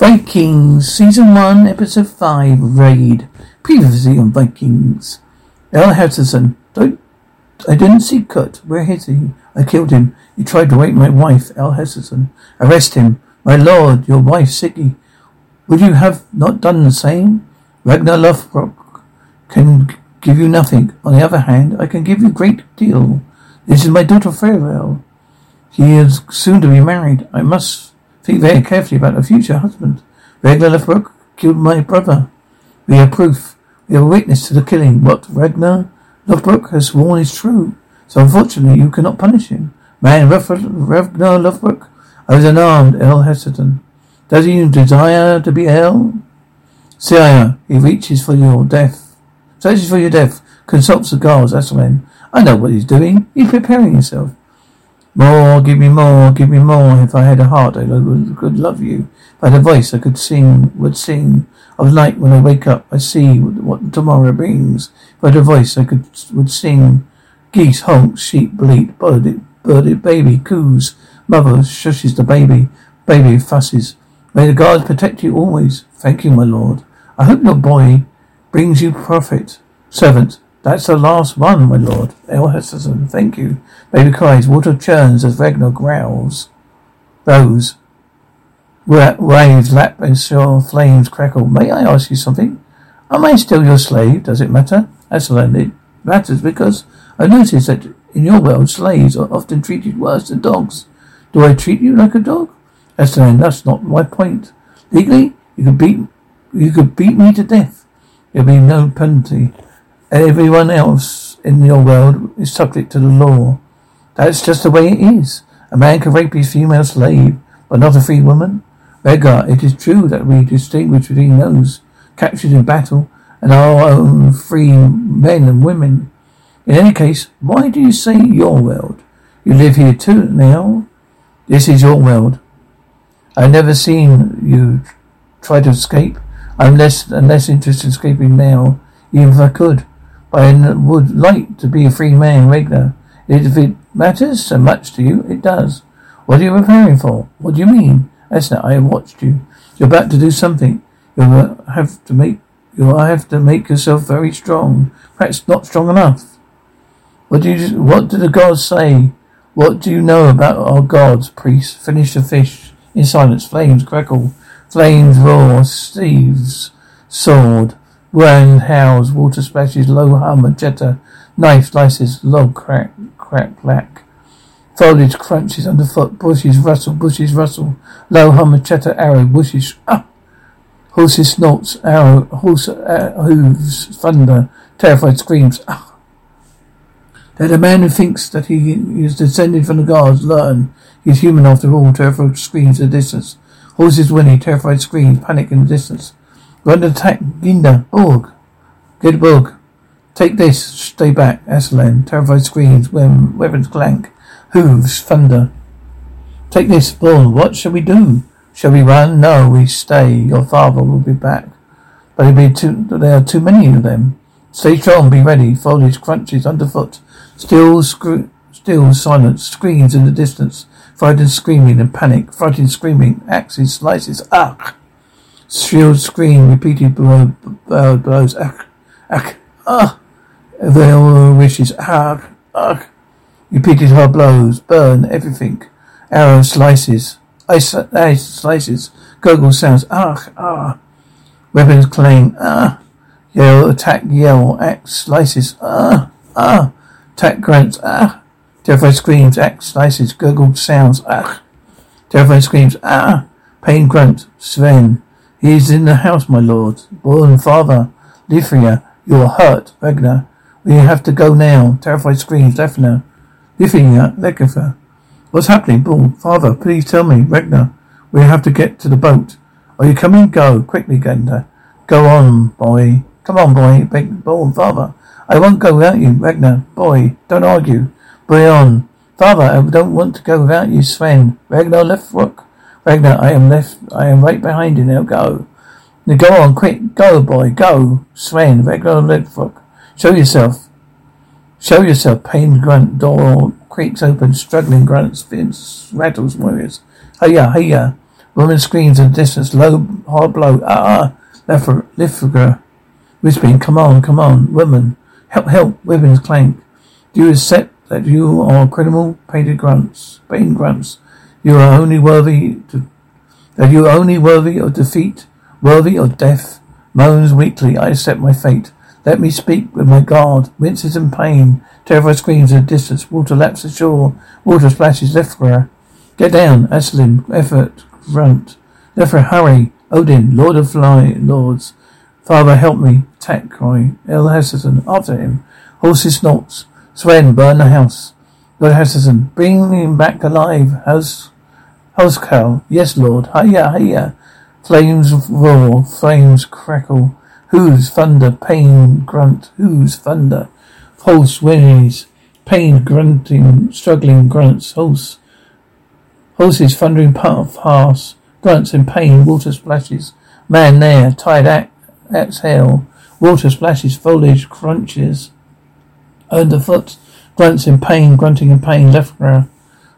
Vikings, Season 1, Episode 5, Raid. Previously on Vikings. Earl Haraldson, don't, I didn't see Knut. Where is he? I killed him. He tried to rape my wife, Earl Haraldson. Arrest him. My lord, your wife, Siggy. Would you have not done the same? Ragnar Lothbrok can give you nothing. On the other hand, I can give you a great deal. This is my daughter Farewell. She is soon to be married. I must Think very carefully about a future husband. Ragnar Lothbrok killed my brother. We have proof. We have a witness to the killing. What Ragnar Lothbrok has sworn is true. So unfortunately, you cannot punish him. Man, Ragnar Lothbrok, I was unarmed, El Hessedon. Does he desire to be El? Sire, he reaches for your death. Searches for your death. Consults the gods, Athelstan. I know what he's doing. He's preparing himself. More, give me more, give me more. If I had a heart, I could love you. If I had a voice, I could sing, would sing. Of night, when I wake up, I see what tomorrow brings. If I had a voice, I could would sing. Geese honk, sheep bleat, bird, bird, baby coos. Mother shushes the baby. Baby fusses. May the gods protect you always. Thank you, my lord. I hope your boy brings you profit. Servant, that's the last one, my lord. El thank you. Baby cries, water churns as Ragnar growls. Rose. Waves lap and shore flames crackle. May I ask you something? Am I still your slave? Does it matter? Athelstan, it matters because I notice that in your world slaves are often treated worse than dogs. Do I treat you like a dog? Aslan, that's not my point. Legally, you could beat you could beat me to death. There'll be no penalty. Everyone else in your world is subject to the law. That's just the way it is. A man can rape his female slave, but not a free woman. Ragnar, it is true that we distinguish between those captured in battle and our own free men and women. In any case, why do you say your world? You live here too now. This is your world. I've never seen you try to escape. I'm less and less interested in escaping now, even if I could. I would like to be a free man, Ragnar. If it matters so much to you, it does. What are you preparing for? What do you mean? Esna, I watched you. You're about to do something. You have to make you have to make yourself very strong. Perhaps not strong enough. What do you what do the gods say? What do you know about our gods, priest? Finish the fish. In silence, flames crackle. Flames roar. Steve's sword. Wind howls, water splashes, low hum, and jetter, knife slices, log crack, crack, clack. Foliage crunches underfoot, bushes rustle, bushes rustle, low hum, and chatter, arrow, bushes, ah! Horses snorts, arrow, horse uh, hooves, thunder, terrified screams, ah! Let a man who thinks that he is descended from the gods learn he is human after all, terrified screams in the distance. Horses whinny, terrified screams, panic in the distance. We're attack. Gyda. Borg. Good Borg. Take this. Stay back. Athelstan. Terrified screams. Weapons clank. Hooves. Thunder. Take this. Borg. What shall we do? Shall we run? No, we stay. Your father will be back. But be too, there are too many of them. Stay strong. Be ready. Foliage crunches underfoot. Still screw. Still silence. Screams in the distance. Frightened screaming and panic. Frightened screaming. Axes. Slices. Ah! Shrill scream, repeated blow, blows. Ach, ach, ah. Their wishes. Ach, ach. Repeated her blows. Burn everything. Arrow slices. Ice, ice slices. Gurgle sounds. Ah, ah. Weapons clang. Ah. Yell, attack, yell. Axe slices. Ah, ah. Attack grunts. Ah. Terrified screams. Axe slices. Gurgle sounds. Ah. Terrified screams. Ah. Pain grunt. Sven. He is in the house, my lord. Bjorn father, Lagertha, you are hurt, Ragnar. We have to go now. Terrified screams, Lagertha. Lagertha, Lagertha. What's happening, Bjorn? Father, please tell me, Ragnar. We have to get to the boat. Are you coming? Go, quickly, Gyda. Go on, boy. Come on, boy. Bjorn, father. I won't go without you, Ragnar. Boy, don't argue. Boy on. Father, I don't want to go without you, Sven. Ragnar Lothbrok. Ragnar, I am left. I am right behind you now. Go. Now go on, quick. Go, boy. Go. Sven, Ragnar Lothbrok. Show yourself. Show yourself. Pain grunt. Door creaks open. Struggling grunts. Vince rattles warriors. Hiya, hiya. Woman screams in the distance, low, hard blow. Ah, ah, Lagertha. Whispering, come on, come on, woman. Help, help, weapons clank. Do you accept that you are criminal painted grunts, pain grunts? You are only worthy to, that you are only worthy of defeat, worthy of death. Moans weakly, I accept my fate. Let me speak with my guard. Winces in pain. Terrified screams in the distance. Water laps ashore. Water splashes Lagertha. Get down, Athelstan. Effort. Grunt. Lagertha, hurry. Odin, Lord of Fly Lords. Father, help me. Attack cry. El Hassan, after him. Horses snorts. Sven, burn the house. Lord Hassan, bring him back alive. House, Housecow. Yes, Lord. Hiya, hiya. Flames roar. Flames crackle. Whose thunder? Pain grunt. Whose thunder? Pulse whinnies. Pain grunting, struggling grunts. Horse. Horses thundering puff, pass. Grunts in pain. Water splashes. Man there. tied Tired exhale. Water splashes. Foliage crunches. Underfoot. Grunts in pain. Grunting in pain. Left ground.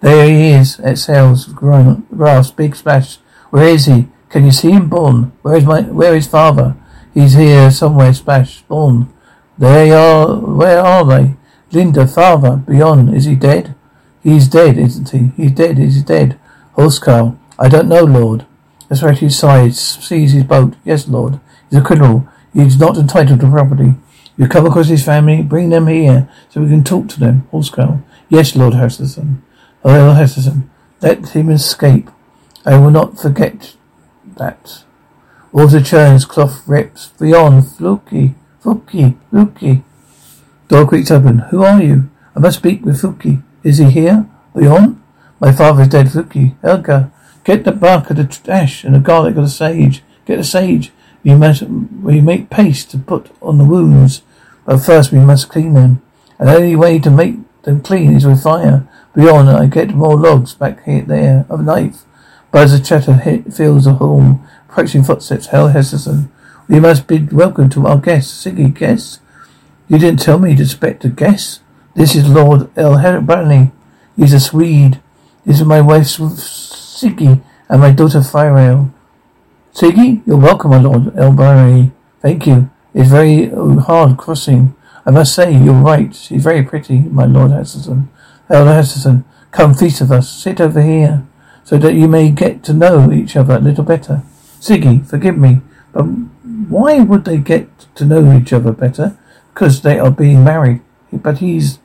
There he is. Exhales. Grunt. Grass. Big splash. Where is he? Can you see him, Bjorn? Where is my? Where is father? He's here somewhere. Splash. Bjorn. They are. Where are they? Linda, father, beyond. Is he dead? He's dead, isn't he? He's dead. Is he dead? Horsecow. I don't know, Lord. Especially sighs, sees his boat. Yes, Lord. He's a criminal. He's not entitled to property. You come across his family, bring them here so we can talk to them. Horsecow. Yes, Lord Hesterson. Oh, Lord Hesterson. Let him escape. I will not forget that. Water churns, cloth rips. Bjorn, Floki, Floki, Floki. Door creaks open. Who are you? I must speak with Floki. Is he here? Bjorn? My father is dead, Floki. Helga, get the bark of the ash and the garlic of the sage. Get the sage. We must, make paste to put on the wounds, but first we must clean them. And the only way to make them clean is with fire. Bjorn, I get more logs back here, there, of knife. Buzz of chatter hit, fills the home. Approaching footsteps. Hell Hesterson. We must bid welcome to our guest. Siggy, guest? You didn't tell me to expect a guest. This is Lord El Bradley. He's a Swede. This is my wife Siggy and my daughter Firale. Siggy, you're welcome, my Lord El Bradley. Thank you. It's very um, hard crossing. I must say, you're right. She's very pretty, my Lord Hesterson. Elder Hesterson, come feast with us. Sit over here so that you may get to know each other a little better. Siggy, forgive me, but why would they get to know each other better? Because they are being married. But he's,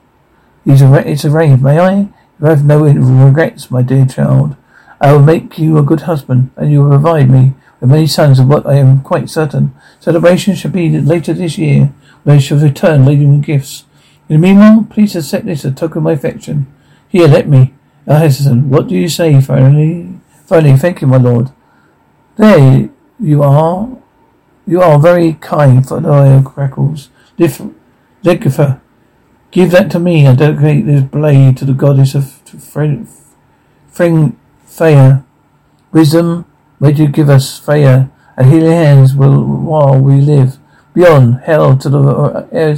he's ar- it's arranged. May I? You have no regrets, my dear child. I will make you a good husband, and you will provide me with many sons of what I am quite certain. Celebration shall be later this year, when I shall return laden with gifts. In the meanwhile, please accept this a token of my affection. Here, let me. Uh, Heston, what do you say, finally? Finally, thank you, my lord. There you are. You are very kind, for the crackles. Ligifer, give that to me and dedicate this blade to the goddess of Fring, Freya. Wisdom, may you give us Freya, and healing hands will while we live. Bjorn hell to the uh, Air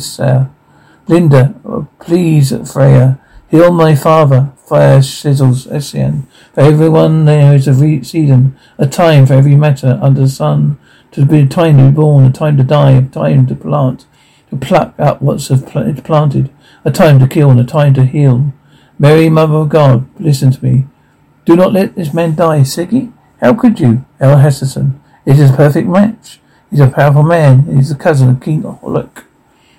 Linda, uh, please, Freya, heal my father. Fire sizzles Essian. For everyone there is a season, a time for every matter under the sun. To be a time to be born, a time to die, a time to plant, to pluck up what's planted, a time to kill and a time to heal. Mary, Mother of God, listen to me. Do not let this man die, Siggy. How could you? El Hesterson. It is a perfect match. He's a powerful man. He's the cousin of King Olek.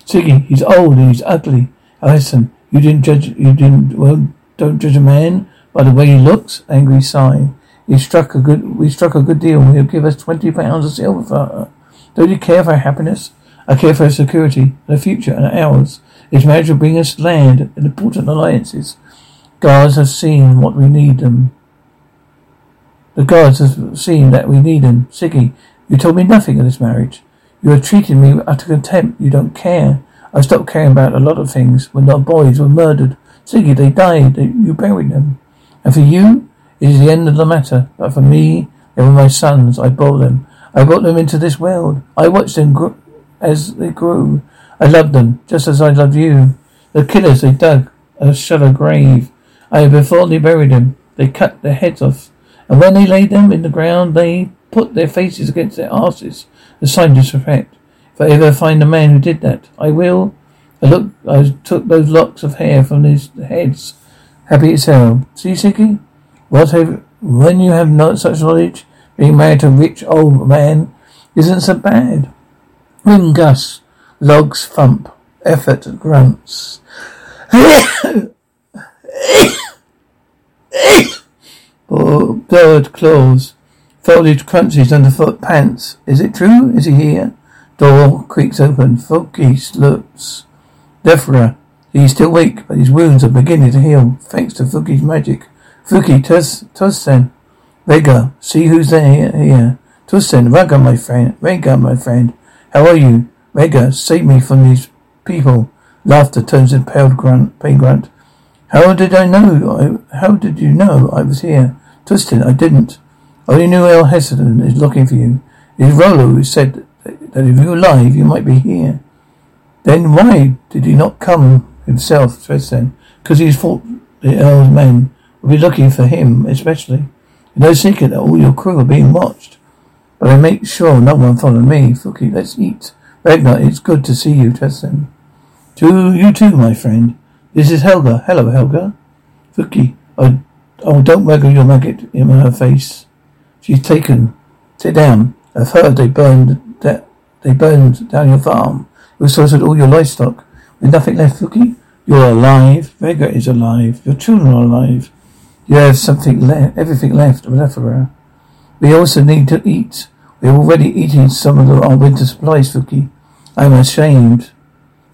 Siggy, he's old and he's ugly. El Hesterson, you didn't judge, you didn't, well, don't judge a man by the way he looks. Angry sigh. We struck a good. We struck a good deal. He'll give us twenty pounds of silver for her. Don't you care for her happiness? I care for her security, her future, and ours. This marriage will bring us land and important alliances. Gods have seen what we need them. The gods have seen that we need them. Siggy, you told me nothing of this marriage. You are treating me with utter contempt. You don't care. I stopped caring about a lot of things when our boys were murdered. Siggy, they died. You buried them. And for you, it is the end of the matter. But for me, they were my sons. I bore them. I brought them into this world. I watched them grow as they grew. I loved them, just as I loved you. The killers, they dug a shallow grave. I have before they buried them, they cut their heads off And when they laid them in the ground, they put their faces against their asses, a sign of disrespect. If I ever find the man who did that, I will. I look. I took those locks of hair from his heads. Happy as hell. See, Siggy? What have, when you have not such knowledge, being married to a rich old man isn't so bad. Wind Gus, logs thump, effort grunts. Bird claws, folded crunches underfoot pants. Is it true? Is he here? Door creaks open. Floki looks. Defra. He's still weak, but his wounds are beginning to heal, thanks to Floki's magic. Floki, Tus, Torstein. Vega, see who's there here. Torstein, Vega, my friend. Vega, my friend. How are you? Vega, save me from these people. Laughter turns into pale grunt, pain grunt. How did I know? I, how did you know I was here? Torstein, I didn't. I only knew El Heston is looking for you. It is Rollo who said that if you're alive, you might be here. Then why did he not come himself, Torstein? Because he thought the Earl's men would be looking for him, especially. No secret that all your crew are being watched. But I make sure no one follow me. Floki, let's eat. Ragnar, it's good to see you, Torstein. To you too, my friend. This is Helga. Hello, Helga. Floki. Oh, oh, don't waggle your maggot in her face. She's taken. Sit down. I've heard they burned that they burned down your farm. You sorted all your livestock. With nothing left, Floki? You're alive. Vega is alive. Your children are alive. You have something left, everything left, for her. We also need to eat. We are already eating some of the, our winter supplies, Floki. I am ashamed.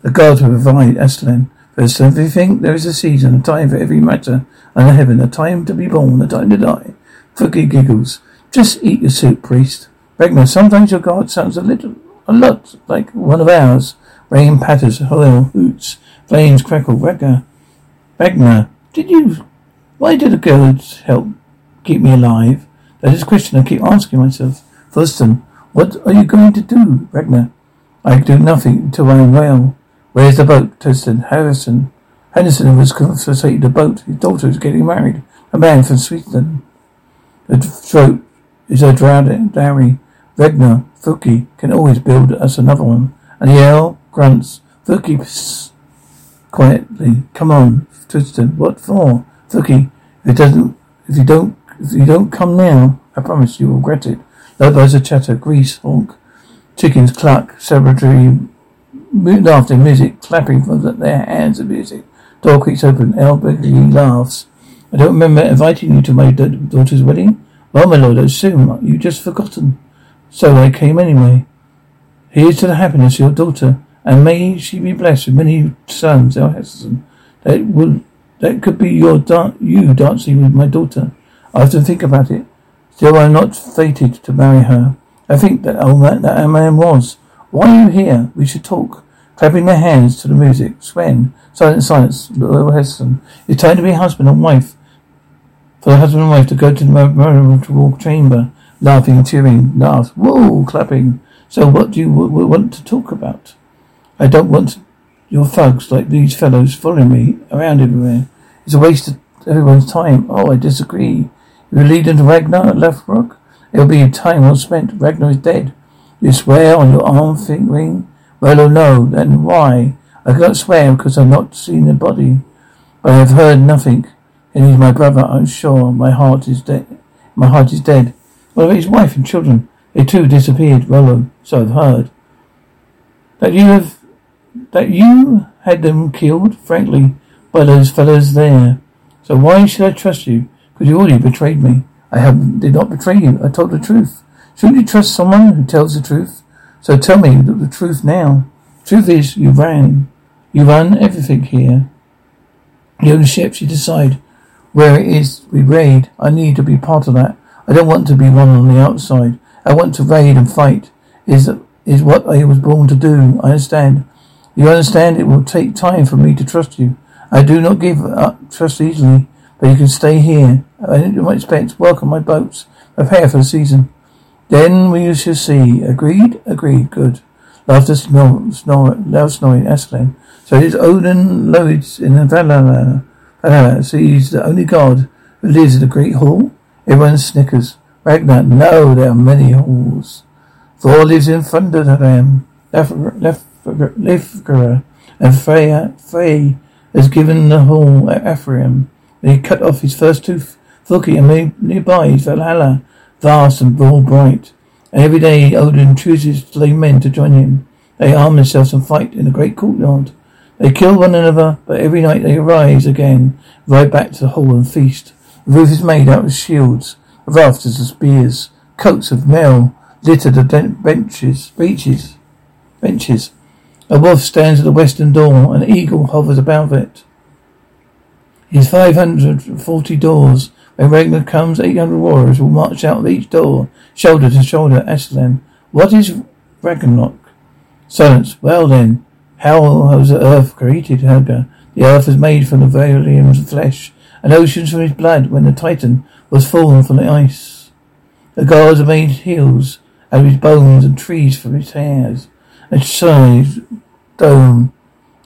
The gods will provide Athelstan. For everything there is a season, a time for every matter under heaven, a time to be born, a time to die. Floki giggles. Just eat your soup, priest. Ragnar, sometimes your god sounds a little, a lot like one of ours. Rain patters, hail hoots, flames crackle. Ragnar, Ragnar, did you, why did the gods help keep me alive? That is a question I keep asking myself. Torstein, what are you going to do, Ragnar? I do nothing until I am well. Where's the boat? Tested Harrison. Henderson was confiscated the boat. His daughter is getting married. A man from Sweden. The throat is a drowning dowry. Ragnar, Floki can always build us another one. And yell, grunts. Floki, quietly. Come on, Torstein. What for? Floki, if it doesn't, if you don't, if you don't come now, I promise you will regret it. Lobos a chatter, grease, honk. Chickens cluck, celebratory laughter, music, clapping for their hands of music. Door creaks open. El laughs. I don't remember inviting you to my daughter's wedding. Well, my lord, I assume you just forgotten. So I came anyway. Here's to the happiness of your daughter, and may she be blessed with many sons, El. That would that could be your da- you dancing with my daughter. I have to think about it. Still, I'm not fated to marry her. I think that old man, that man was. Why are you here? We should talk. Clapping their hands to the music. Sven. Silent silence. Little Heston. It's time to be husband and wife. For the husband and wife to go to the marital chamber. Laughing, cheering, laughs. Whoa, clapping. So what do you w- want to talk about? I don't want your thugs like these fellows following me around everywhere. It's a waste of everyone's time. Oh, I disagree. You lead into Ragnar at Lothbrok, it'll be time well spent. Ragnar is dead. You swear on your arm ring? Well or no, then why? I cannot swear because I've not seen the body. But I have heard nothing. And he's my brother, I'm sure. My heart is dead. My heart is dead. What about his wife and children? They too disappeared, Rollo, um, so I've heard. That you have, that you had them killed, frankly, by those fellows there. So why should I trust you? Because you already betrayed me. I have did not betray you. I told the truth. Shouldn't you trust someone who tells the truth? So tell me the, truth now. Truth is, you ran. You run everything here. You The ownership, you decide where it is we raid. I need to be part of that. I don't want to be one on the outside. I want to raid and fight. Is is what I was born to do. I understand. You understand it will take time for me to trust you. I do not give up trust easily, but you can stay here. I don't expect. Welcome my boats. Prepare for the season. Then we shall see. Agreed? Agreed. Good. Laughter snore, snore, loud snoring, Athelstan. So it is Odin Loids in the Valhalla. So he's the only god who lives in the great hall. Everyone snickers. Ragnar, no, there are many halls. Thor lives in Thunderdam. Lefgera and Freya, Frey has given the hall at Ephraim. He cut off his first tooth. Loki and nearby is Valhalla, vast and all bright. And every day Odin chooses to lay men to join him. They arm themselves and fight in the great courtyard. They kill one another, but every night they rise again, ride back to the hall and feast. The roof is made out of shields, of rafters of spears, coats of mail litter the benches, benches, benches. A wolf stands at the western door, an eagle hovers above it. His 540 doors. When Ragnar comes, 800 warriors will march out of each door, shoulder to shoulder. Athelstan, what is Ragnarok? Silence. Well then, how was the earth created, Helga? The earth was made from the Valyrian's flesh, and oceans from his blood when the Titan was fallen from the ice. The gods have made hills out of his bones and trees from his hairs. A size dome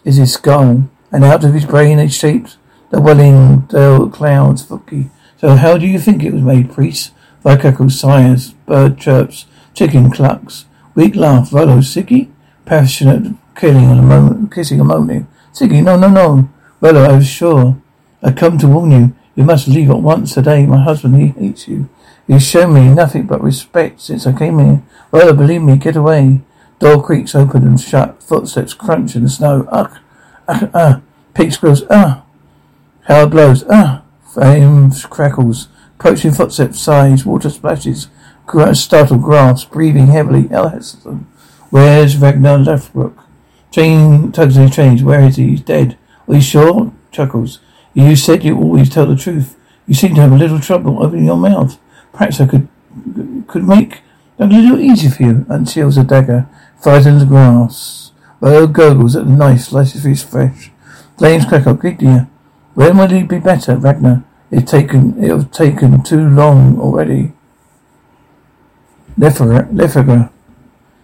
is his skull, and out of his brain they shaped the welling clouds. Floki. So how do you think it was made, priest? Vikakel sighs, bird chirps, chicken clucks, weak laugh, Rollo, Siggy? Passionate killing on a moment, kissing a moaning. Siggy, no, no, no. Rollo, I was sure. I come to warn you. You must leave at once today. My husband, he hates you. He's shown me nothing but respect since I came here. Well, believe me, get away. Door creaks open and shut. Footsteps crunch in the snow. Ugh, ugh, ugh. Pig squeals. Ugh. Howard blows. Ugh. Flames crackles. Approaching footsteps, sighs, water splashes. Startled grasps, breathing heavily. Elheston. Where's Ragnar Lothbrok? Chain tugs his chains. Where is he? He's dead. Are you sure? Chuckles. You said you always tell the truth. You seem to have a little trouble opening your mouth. Perhaps I could could make a little easier for you. Unseals a dagger, fires in the grass. Rollo gurgles at the knife, slices his flesh. Flames crackle. dear. When will he be better, Ragnar? It's taken it have taken too long already. Lagertha.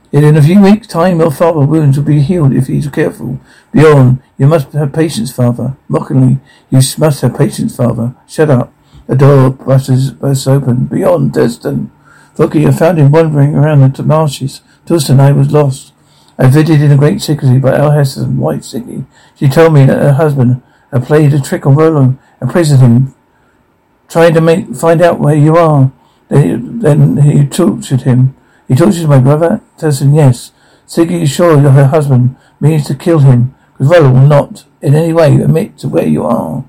Yet in a few weeks' time your father's wounds will be healed if he's careful. Bjorn, you must have patience, father. Mockingly, you must have patience, father. Shut up. The door bursts, bursts open. Beyond Destin. Loki, I found him wandering around the marshes. Torstein I was lost. I visited in a great secrecy by Elhesson, White City. She told me that her husband had played a trick on Rollo and imprisoned him, trying to make find out where you are. Then, he tortured him. He tortured my brother? Torstein, yes. Siggy is sure that her husband means to kill him, Rollo will not in any way admit to where you are.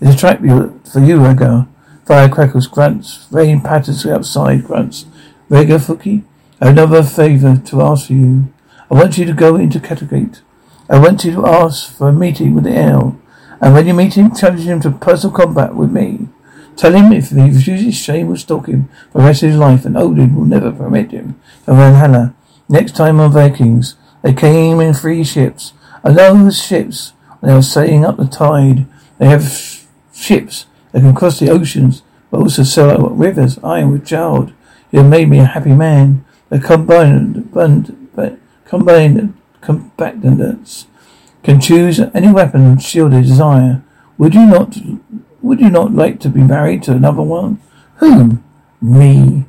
It's a trap for you, Ragnar. Fire crackles, grunts, rain patters outside, grunts. Rega Floki, I have another favour to ask for you. I want you to go into Kattegat. I want you to ask for a meeting with the L. And when you meet him, challenge him to personal combat with me. Tell him if he refuses, shame will stalk him for the rest of his life, and Odin will never permit him to Valhalla. Next time on Vikings, they came in three ships. And those ships, they were sailing up the tide, they have sh- ships that can cross the oceans, but also sail out rivers. I am with child. You have made me a happy man. The combined, combined, combined combatants can choose any weapon and shield they desire. Would you not? Would you not like to be married to another one? Whom? Me.